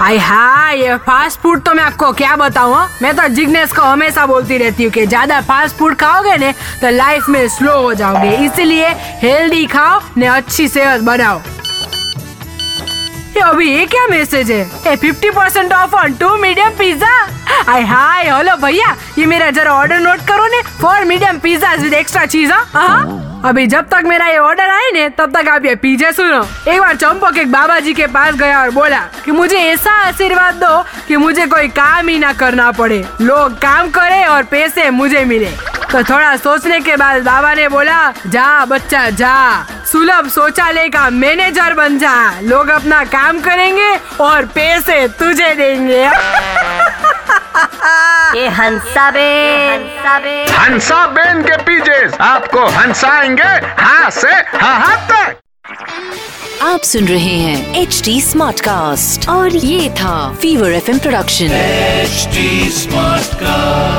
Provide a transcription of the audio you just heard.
हाय हाय, ये fast food तो मैं आपको क्या बताऊँ हाँ? मैं तो जिग्नेश को हमेशा बोलती रहती हूँ कि ज़्यादा फास्ट फ़ूड खाओगे ने तो लाइफ में स्लो हो जाओगे। इसलिए हेल्दी खाओ, ने अच्छी सेहत बनाओ। ये अभी ये क्या मैसेज है? A fifty percent off on two medium pizza hi hi, hello भैया, ये मेरा जरा ऑर्डर नोट करो ने four medium pizza with extra cheese हाँ? अभी जब तक मेरा ये ऑर्डर आए ने तब तक आप ये पीछे सुनो। एक बार चंपक एक बाबा जी के पास गया और बोला कि मुझे ऐसा आशीर्वाद दो कि मुझे कोई काम ही ना करना पड़े। लोग काम करे और पैसे मुझे मिले। तो थोड़ा सोचने के बाद बाबा ने बोला, जा बच्चा, जा। सुलभ शौचालय का मैनेजर बन जा। लोग अपना काम करेंगे और पैसे तुझे देंगे। ये हंसा बेन। हंसा बेन के पीजे आपको हंसाएँगे हाँ से हाँ तक। आप सुन रहे हैं एच डी स्मार्ट कास्ट और ये था Fever F production H smart Smartcast.